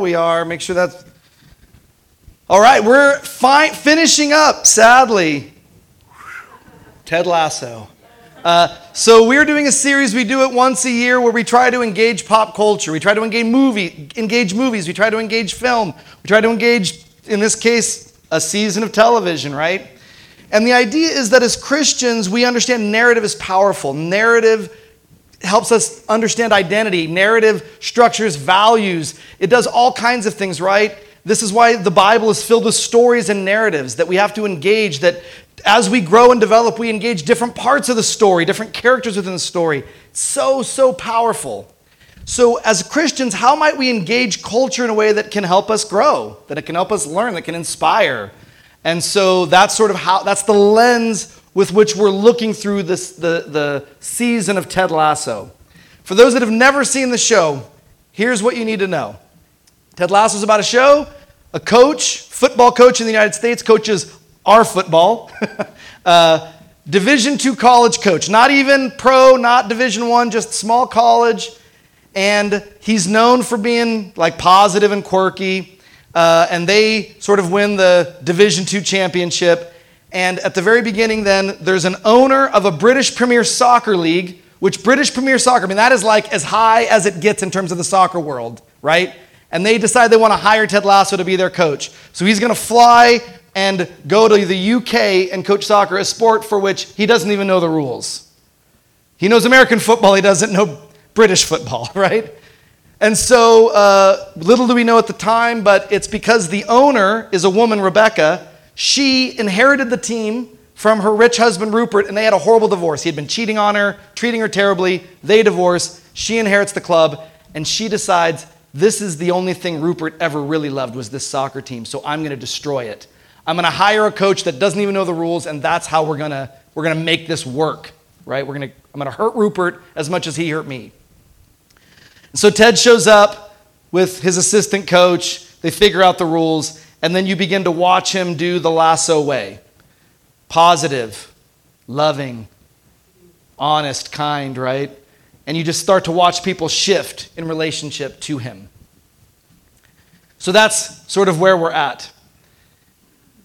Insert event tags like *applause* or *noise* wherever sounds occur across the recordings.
we are. Make sure that's. All right, we're fi- finishing up, sadly. Ted Lasso. Uh, so we're doing a series. We do it once a year where we try to engage pop culture. We try to engage movie, engage movies. We try to engage film. We try to engage, in this case, a season of television, right? And the idea is that as Christians, we understand narrative is powerful. Narrative helps us understand identity. Narrative structures values. It does all kinds of things, right? This is why the Bible is filled with stories and narratives that we have to engage, that as we grow and develop, we engage different parts of the story, different characters within the story. So, so powerful. So, as Christians, how might we engage culture in a way that can help us grow, that it can help us learn, that can inspire? And so that's sort of how, that's the lens with which we're looking through this, the, the season of Ted Lasso. For those that have never seen the show, here's what you need to know Ted Lasso is about a show. A coach, football coach in the United States, coaches our football. *laughs* uh, Division two college coach, not even pro, not Division one, just small college. And he's known for being like positive and quirky. Uh, and they sort of win the Division two championship. And at the very beginning, then, there's an owner of a British Premier Soccer League, which British Premier Soccer, I mean, that is like as high as it gets in terms of the soccer world, right? And they decide they want to hire Ted Lasso to be their coach. So he's going to fly and go to the UK and coach soccer, a sport for which he doesn't even know the rules. He knows American football, he doesn't know British football, *laughs* right? And so, uh, little do we know at the time, but it's because the owner is a woman, Rebecca, she inherited the team from her rich husband, Rupert, and they had a horrible divorce. He had been cheating on her, treating her terribly. They divorce. She inherits the club, and she decides this is the only thing Rupert ever really loved was this soccer team, so I'm going to destroy it. I'm going to hire a coach that doesn't even know the rules, and that's how we're going to we're going to make this work, right? We're going to I'm going to hurt Rupert as much as he hurt me. So Ted shows up with his assistant coach. They figure out the rules, and then you begin to watch him do the lasso way positive, loving, honest, kind, right? And you just start to watch people shift in relationship to him. So that's sort of where we're at.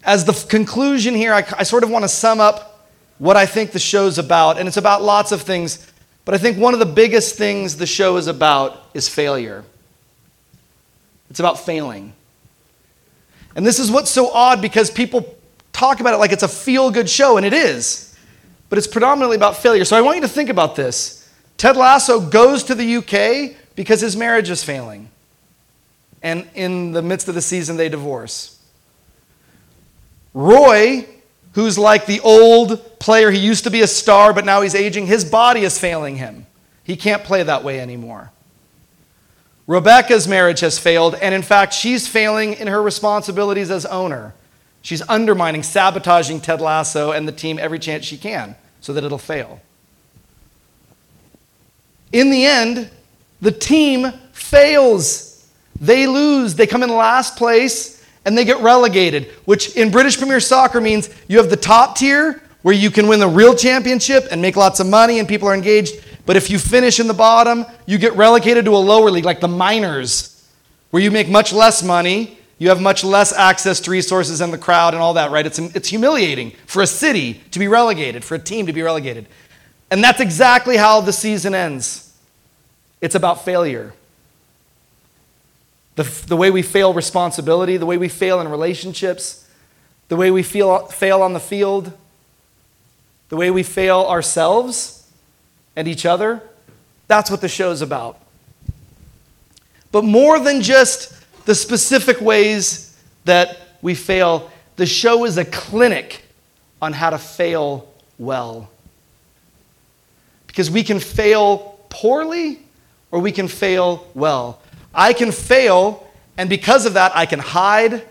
As the conclusion here, I, I sort of want to sum up what I think the show's about. And it's about lots of things, but I think one of the biggest things the show is about is failure. It's about failing. And this is what's so odd because people talk about it like it's a feel good show, and it is. But it's predominantly about failure. So I want you to think about this. Ted Lasso goes to the UK because his marriage is failing. And in the midst of the season, they divorce. Roy, who's like the old player, he used to be a star, but now he's aging, his body is failing him. He can't play that way anymore. Rebecca's marriage has failed, and in fact, she's failing in her responsibilities as owner. She's undermining, sabotaging Ted Lasso and the team every chance she can so that it'll fail. In the end, the team fails. They lose. They come in last place and they get relegated, which in British Premier Soccer means you have the top tier where you can win the real championship and make lots of money and people are engaged. But if you finish in the bottom, you get relegated to a lower league, like the minors, where you make much less money, you have much less access to resources and the crowd and all that, right? It's, it's humiliating for a city to be relegated, for a team to be relegated. And that's exactly how the season ends. It's about failure. The, the way we fail responsibility, the way we fail in relationships, the way we feel, fail on the field, the way we fail ourselves and each other. That's what the show's about. But more than just the specific ways that we fail, the show is a clinic on how to fail well. Because we can fail poorly or we can fail well. I can fail, and because of that, I can hide,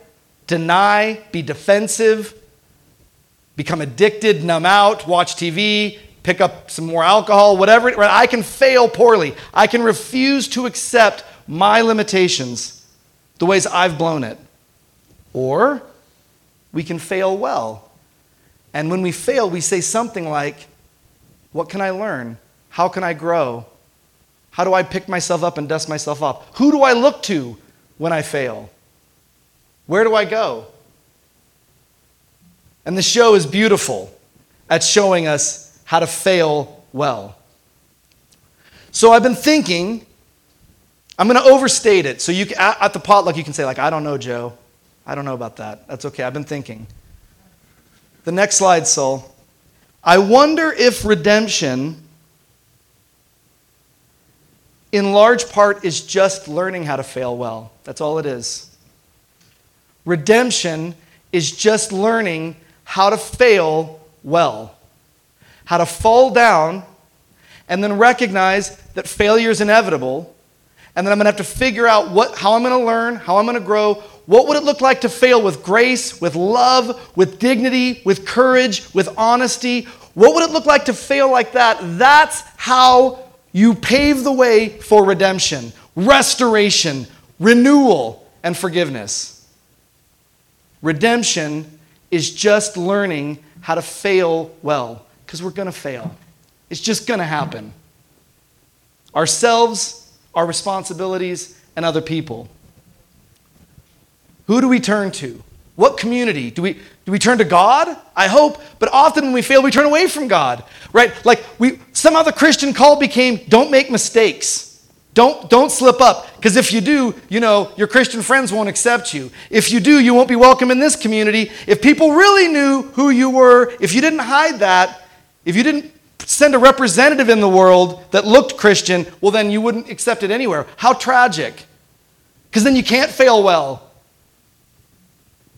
deny, be defensive, become addicted, numb out, watch TV, pick up some more alcohol, whatever. Right? I can fail poorly. I can refuse to accept my limitations, the ways I've blown it. Or we can fail well. And when we fail, we say something like, What can I learn? How can I grow? How do I pick myself up and dust myself off? Who do I look to when I fail? Where do I go? And the show is beautiful at showing us how to fail well. So I've been thinking, I'm going to overstate it. So you at the potluck, you can say, like, I don't know, Joe. I don't know about that. That's okay. I've been thinking. The next slide, Sol. I wonder if redemption, in large part, is just learning how to fail well. That's all it is. Redemption is just learning how to fail well, how to fall down and then recognize that failure is inevitable. And then I'm going to have to figure out what, how I'm going to learn, how I'm going to grow. What would it look like to fail with grace, with love, with dignity, with courage, with honesty? What would it look like to fail like that? That's how you pave the way for redemption, restoration, renewal, and forgiveness. Redemption is just learning how to fail well, because we're going to fail. It's just going to happen. Ourselves, our responsibilities, and other people. Who do we turn to? What community? Do we, do we turn to God? I hope. But often when we fail, we turn away from God, right? Like we, some other Christian call became don't make mistakes. Don't, don't slip up, because if you do, you know, your Christian friends won't accept you. If you do, you won't be welcome in this community. If people really knew who you were, if you didn't hide that, if you didn't send a representative in the world that looked Christian, well, then you wouldn't accept it anywhere. How tragic. Because then you can't fail well.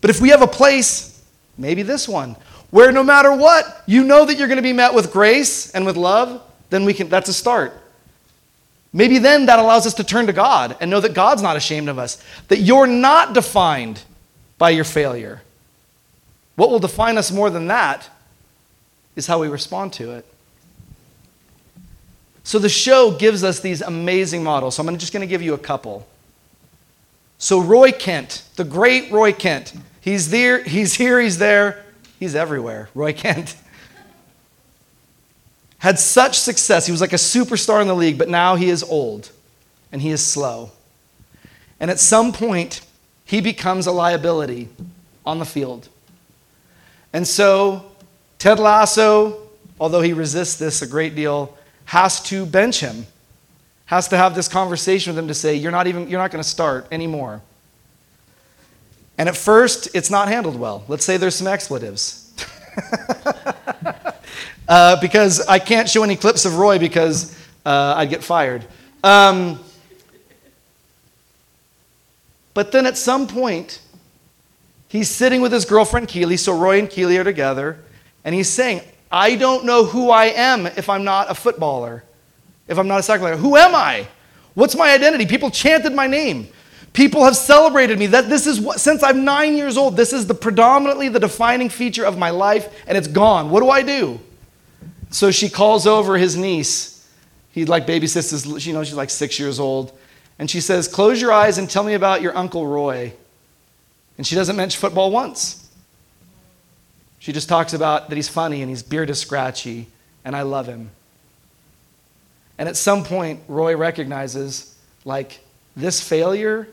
But if we have a place, maybe this one, where no matter what, you know that you're going to be met with grace and with love, then we can, that's a start. Maybe then that allows us to turn to God and know that God's not ashamed of us, that you're not defined by your failure. What will define us more than that is how we respond to it. So the show gives us these amazing models. So I'm just going to give you a couple. So Roy Kent, the great Roy Kent, he's there, he's here, he's there, he's everywhere. Roy Kent *laughs* had such success. He was like a superstar in the league, but now he is old and he is slow. And at some point, he becomes a liability on the field. And so, Ted Lasso, although he resists this a great deal, has to bench him, has to have this conversation with him to say, You're not even, you're not going to start anymore. And at first, it's not handled well. Let's say there's some expletives. *laughs* uh, because I can't show any clips of Roy because uh, I'd get fired. Um, but then at some point, he's sitting with his girlfriend Keeley, so Roy and Keeley are together, and he's saying, I don't know who I am if I'm not a footballer, if I'm not a soccer player. Who am I? What's my identity? People chanted my name. People have celebrated me. That this is what since I'm nine years old, this is the predominantly the defining feature of my life, and it's gone. What do I do? So she calls over his niece. He like babysits his, you know, she's like six years old. And she says, Close your eyes and tell me about your Uncle Roy. And she doesn't mention football once. She just talks about that he's funny and his beard is scratchy and I love him. And at some point, Roy recognizes, like, this failure,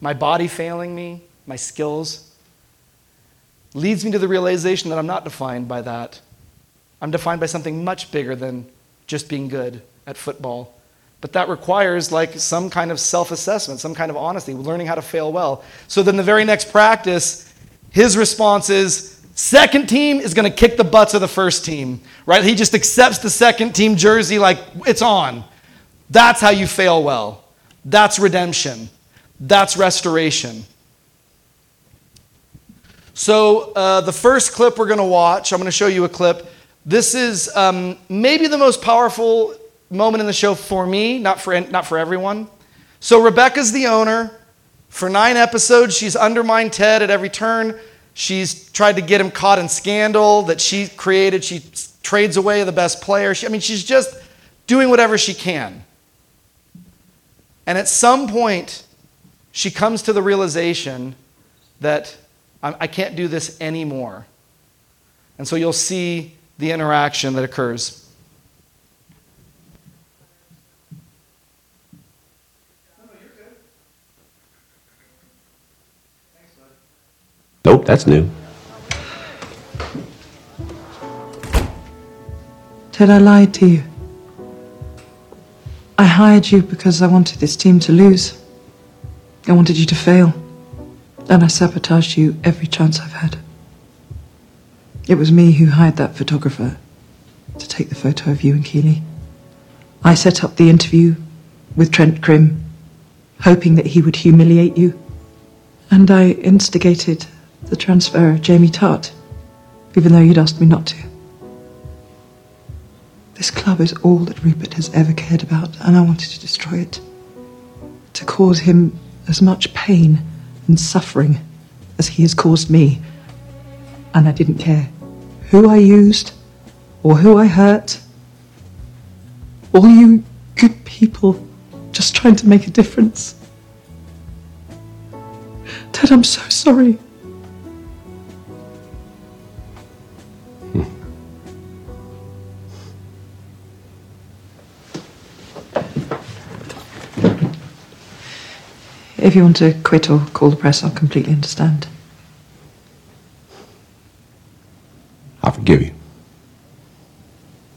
my body failing me, my skills, leads me to the realization that I'm not defined by that. I'm defined by something much bigger than just being good at football. But that requires like some kind of self-assessment, some kind of honesty, learning how to fail well. So then the very next practice, his response is second team is going to kick the butts of the first team, right? He just accepts the second team jersey like it's on. That's how you fail well. That's redemption. That's restoration. So, uh, the first clip we're going to watch, I'm going to show you a clip. This is um, maybe the most powerful moment in the show for me, not for, not for everyone. So, Rebecca's the owner. For nine episodes, she's undermined Ted at every turn. She's tried to get him caught in scandal that she created. She trades away the best player. She, I mean, she's just doing whatever she can. And at some point, she comes to the realization that I can't do this anymore. And so you'll see the interaction that occurs. Nope, that's new. Ted, I lied to you. I hired you because I wanted this team to lose. I wanted you to fail. And I sabotaged you every chance I've had. It was me who hired that photographer to take the photo of you and Keeley. I set up the interview with Trent Crimm, hoping that he would humiliate you. And I instigated the transfer of Jamie Tartt, even though you'd asked me not to. This club is all that Rupert has ever cared about, and I wanted to destroy it. To cause him as much pain and suffering as he has caused me. And I didn't care who I used or who I hurt. All you good people just trying to make a difference. Ted, I'm so sorry. If you want to quit or call the press, I'll completely understand. I forgive you.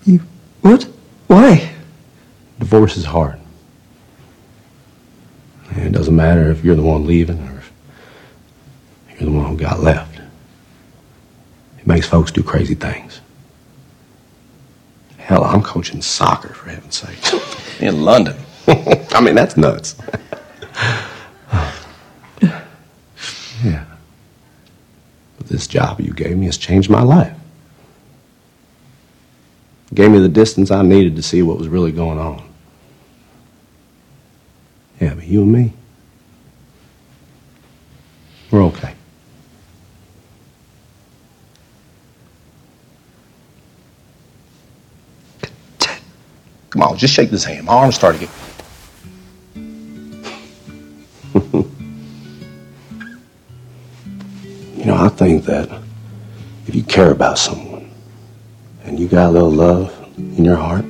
You. What? Why? Divorce is hard. And it doesn't matter if you're the one leaving or if you're the one who got left. It makes folks do crazy things. Hell, I'm coaching soccer, for heaven's sake. *laughs* In London. *laughs* I mean, that's nuts. *laughs* yeah. But this job you gave me has changed my life. It gave me the distance I needed to see what was really going on. Yeah, but you and me, we're okay. Come on, just shake this hand. My arms start to get. Think that if you care about someone and you got a little love in your heart,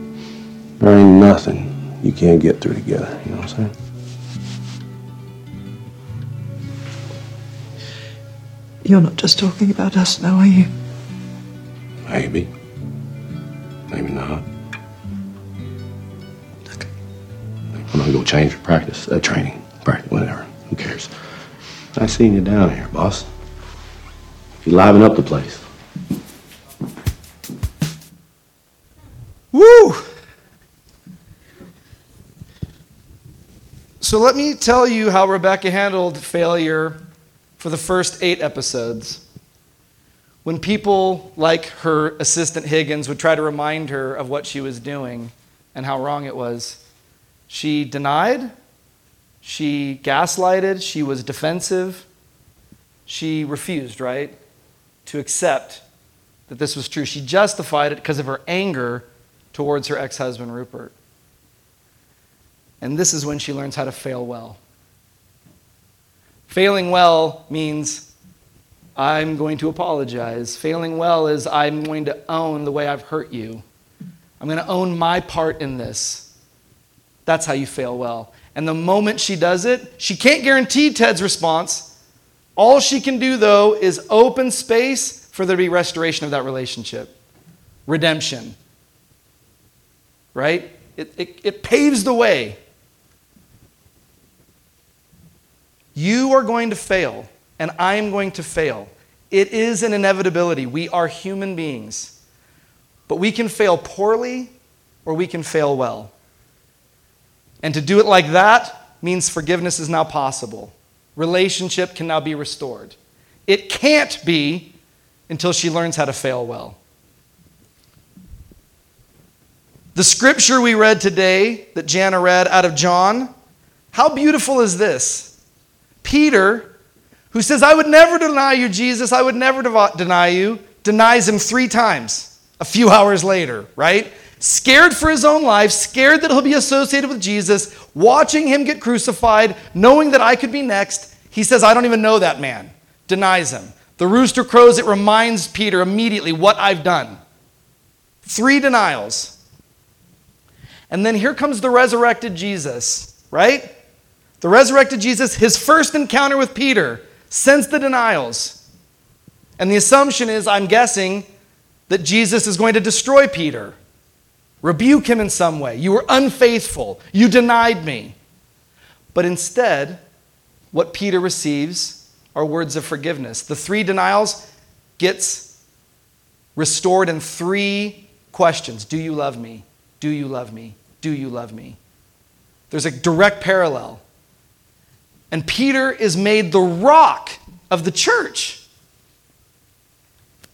there ain't nothing you can't get through together. You know what I'm saying? You're not just talking about us now, are you? Maybe. Maybe not. Okay. I'm gonna go change for practice, uh, training, practice, whatever. Who cares? I seen you down here, boss. You liven up the place. Woo! So let me tell you how Rebecca handled failure for the first eight episodes. When people like her assistant Higgins would try to remind her of what she was doing and how wrong it was, she denied, she gaslighted, she was defensive, she refused, right, to accept that this was true. She justified it because of her anger towards her ex husband, Rupert. And this is when she learns how to fail well. Failing well means I'm going to apologize. Failing well is I'm going to own the way I've hurt you. I'm going to own my part in this. That's how you fail well. And the moment she does it, she can't guarantee Ted's response. All she can do, though, is open space for there to be restoration of that relationship, redemption. Right? It, it, it paves the way. You are going to fail, and I am going to fail. It is an inevitability. We are human beings. But we can fail poorly or we can fail well. And to do it like that means forgiveness is now possible. Relationship can now be restored. It can't be until she learns how to fail well. The scripture we read today, that Jana read out of John, how beautiful is this? Peter, who says, I would never deny you, Jesus, I would never deny you, denies him three times a few hours later, right? Scared for his own life, scared that he'll be associated with Jesus, watching him get crucified, knowing that I could be next. He says, I don't even know that man. Denies him. The rooster crows, it reminds Peter immediately what I've done. Three denials. And then here comes the resurrected Jesus, right? The resurrected Jesus, his first encounter with Peter, sends the denials. And the assumption is, I'm guessing, that Jesus is going to destroy Peter, rebuke him in some way. You were unfaithful, you denied me. But instead, what Peter receives are words of forgiveness. The three denials gets restored in three questions Do you love me? Do you love me? Do you love me? There's a direct parallel. And Peter is made the rock of the church.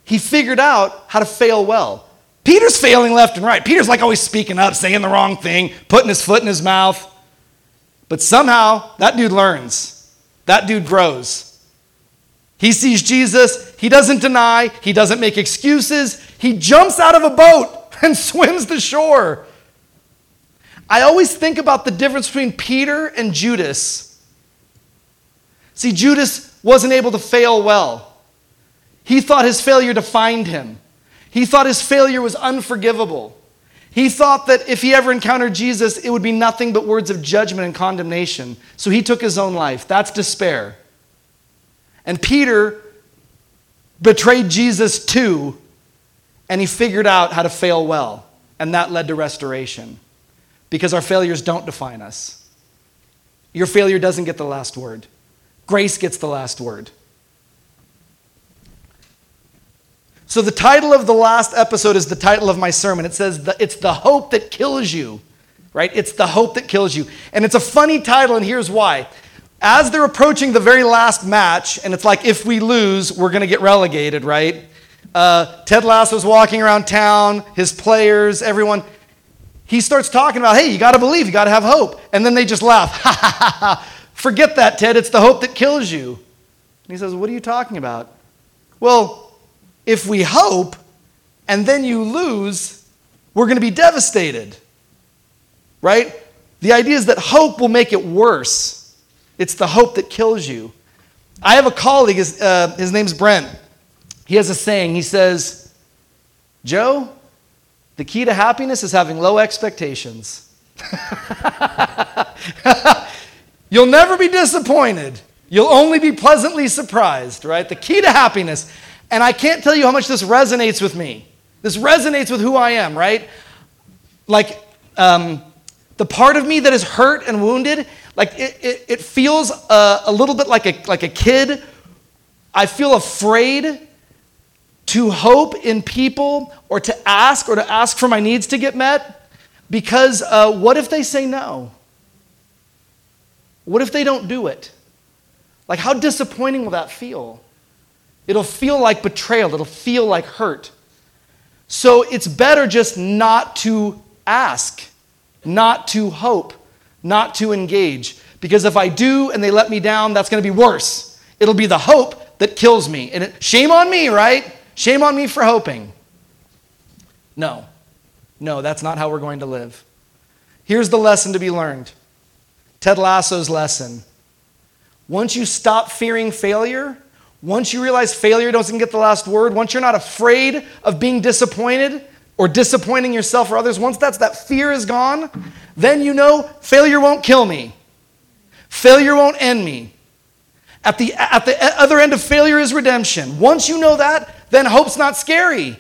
He figured out how to fail well. Peter's failing left and right. Peter's like always speaking up, saying the wrong thing, putting his foot in his mouth. But somehow that dude learns. That dude grows. He sees Jesus. He doesn't deny. He doesn't make excuses. He jumps out of a boat *laughs* and swims the shore. I always think about the difference between Peter and Judas. See, Judas wasn't able to fail well. He thought his failure defined him, he thought his failure was unforgivable. He thought that if he ever encountered Jesus, it would be nothing but words of judgment and condemnation. So he took his own life. That's despair. And Peter betrayed Jesus too, and he figured out how to fail well. And that led to restoration. Because our failures don't define us. Your failure doesn't get the last word, grace gets the last word. So, the title of the last episode is the title of my sermon. It says, It's the hope that kills you, right? It's the hope that kills you. And it's a funny title, and here's why. As they're approaching the very last match, and it's like, if we lose, we're going to get relegated, right? Uh, Ted Lasso's walking around town, his players, everyone. He starts talking about, hey, you got to believe, you got to have hope. And then they just laugh. *laughs* Ha ha ha ha. Forget that, Ted. It's the hope that kills you. And he says, What are you talking about? Well, if we hope and then you lose, we're going to be devastated. Right? The idea is that hope will make it worse. It's the hope that kills you. I have a colleague, his, uh, his name's Brent. He has a saying. He says, Joe, the key to happiness is having low expectations. *laughs* You'll never be disappointed. You'll only be pleasantly surprised, right? The key to happiness and I can't tell you how much this resonates with me. This resonates with who I am, right? Like, um, the part of me that is hurt and wounded, like it, it, it feels uh, a little bit like a, like a kid. I feel afraid to hope in people or to ask or to ask for my needs to get met because uh, what if they say no? What if they don't do it? Like, how disappointing will that feel? It'll feel like betrayal, it'll feel like hurt. So it's better just not to ask, not to hope, not to engage. Because if I do and they let me down, that's going to be worse. It'll be the hope that kills me. And it, shame on me, right? Shame on me for hoping. No, no, that's not how we're going to live. Here's the lesson to be learned Ted Lasso's lesson. Once you stop fearing failure, once you realize failure doesn't get the last word, once you're not afraid of being disappointed or disappointing yourself or others, once that's that fear is gone, then you know failure won't kill me. Failure won't end me. At the, at the other end of failure is redemption. Once you know that, then hope's not scary.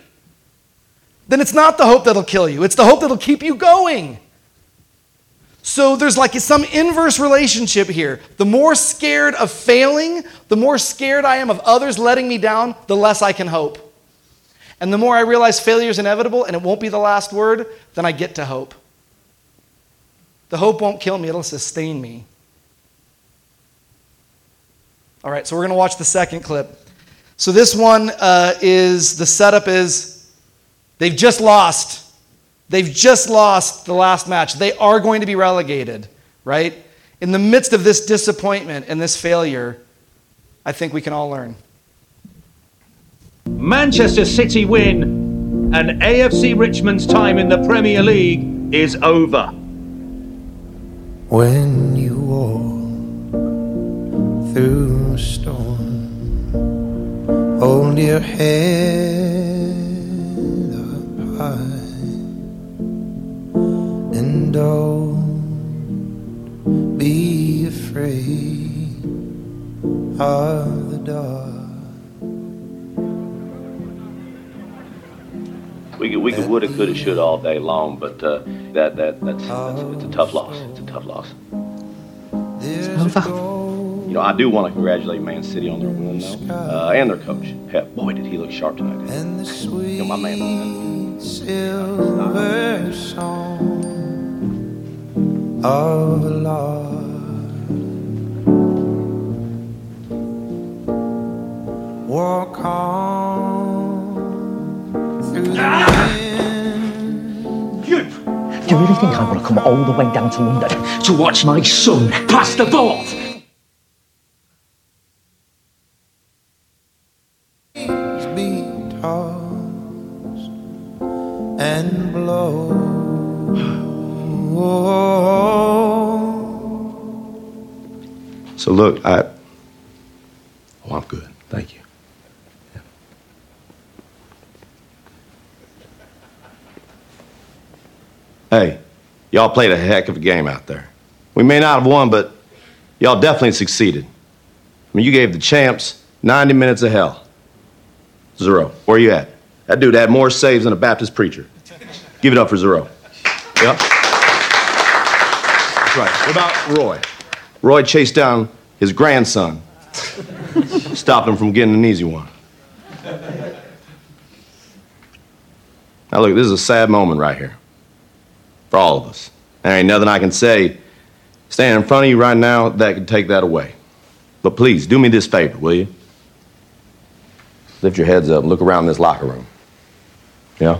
Then it's not the hope that'll kill you, it's the hope that'll keep you going. So there's like some inverse relationship here. The more scared of failing, the more scared I am of others letting me down, the less I can hope. And the more I realize failure is inevitable and it won't be the last word, then I get to hope. The hope won't kill me, it'll sustain me. All right, so we're going to watch the second clip. So this one uh, is the setup is they've just lost. They've just lost the last match. They are going to be relegated, right? In the midst of this disappointment and this failure, I think we can all learn. Manchester City win, and AFC Richmond's time in the Premier League is over. When you walk through a storm, hold your head up high and don't be afraid of the dark. We could, we could woulda, coulda, shoulda all day long, but uh, that that that's, that's it's a tough loss. It's a tough loss. You know, I do want to congratulate Man City on their win, though, uh, and their coach. Heck, boy, did he look sharp tonight. and the sweet You know, my man. silver song of love. Walk on through the ah! wind. You really think I want to come all the way down to London to watch my son pass the ball? Look, I. Oh, I'm good. Thank you. Hey, y'all played a heck of a game out there. We may not have won, but y'all definitely succeeded. I mean, you gave the champs 90 minutes of hell. Zoreaux. Where are you at? That dude had more saves than a Baptist preacher. Give it up for Zoreaux. Yep. That's right. What about Roy? Roy chased down his grandson, stopped him from getting an easy one. Now, look, this is a sad moment right here for all of us. There ain't nothing I can say standing in front of you right now that could take that away. But please, do me this favor, will you? Lift your heads up and look around this locker room. Yeah?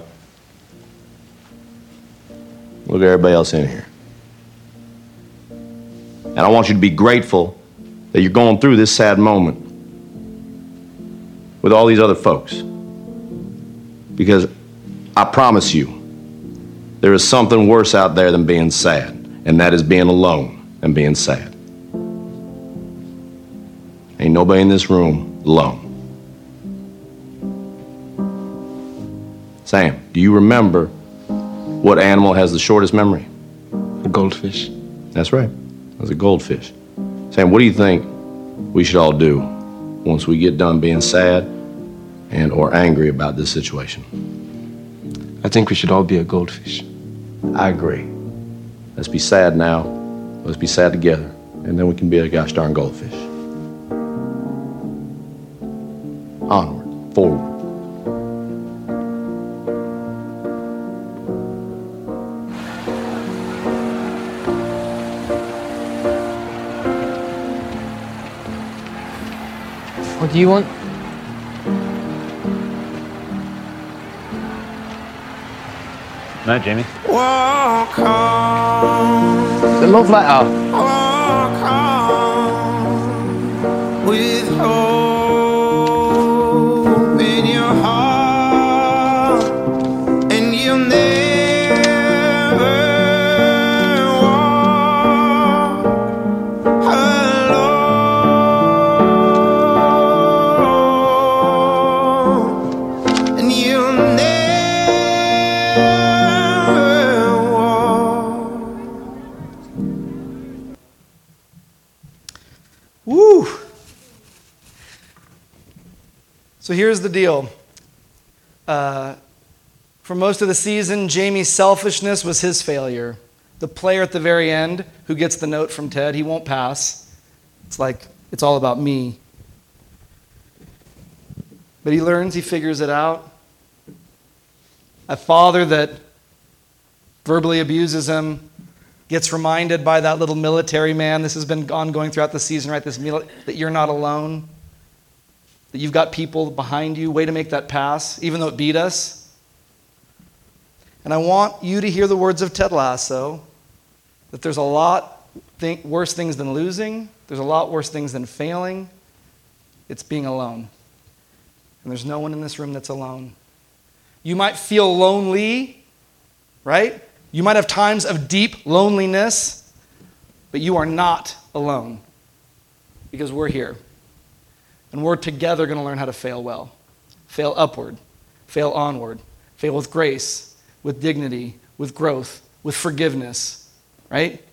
Look at everybody else in here. And I want you to be grateful that you're going through this sad moment with all these other folks. Because I promise you, there is something worse out there than being sad, and that is being alone and being sad. Ain't nobody in this room alone. Sam, do you remember what animal has the shortest memory? A goldfish. That's right. That's a goldfish. Sam, what do you think we should all do once we get done being sad and or angry about this situation? I think we should all be a goldfish. I agree. Let's be sad now. Let's be sad together. And then we can be a gosh darn goldfish. Onward, forward. What do you want? No, Jamie. Walk on, The love letter. So here's the deal. Uh, for most of the season, Jamie's selfishness was his failure. The player at the very end who gets the note from Ted, he won't pass. It's like, it's all about me. But he learns, he figures it out. A father that verbally abuses him gets reminded by that little military man. This has been ongoing throughout the season, right? This that you're not alone, that you've got people behind you. Way to make that pass, even though it beat us. And I want you to hear the words of Ted Lasso that there's a lot worse things than losing, there's a lot worse things than failing. It's being alone. And there's no one in this room that's alone. You might feel lonely, right? You might have times of deep loneliness, but you are not alone because we're here. And we're together going to learn how to fail well. Fail upward, fail onward, fail with grace, with dignity, with growth, with forgiveness, right?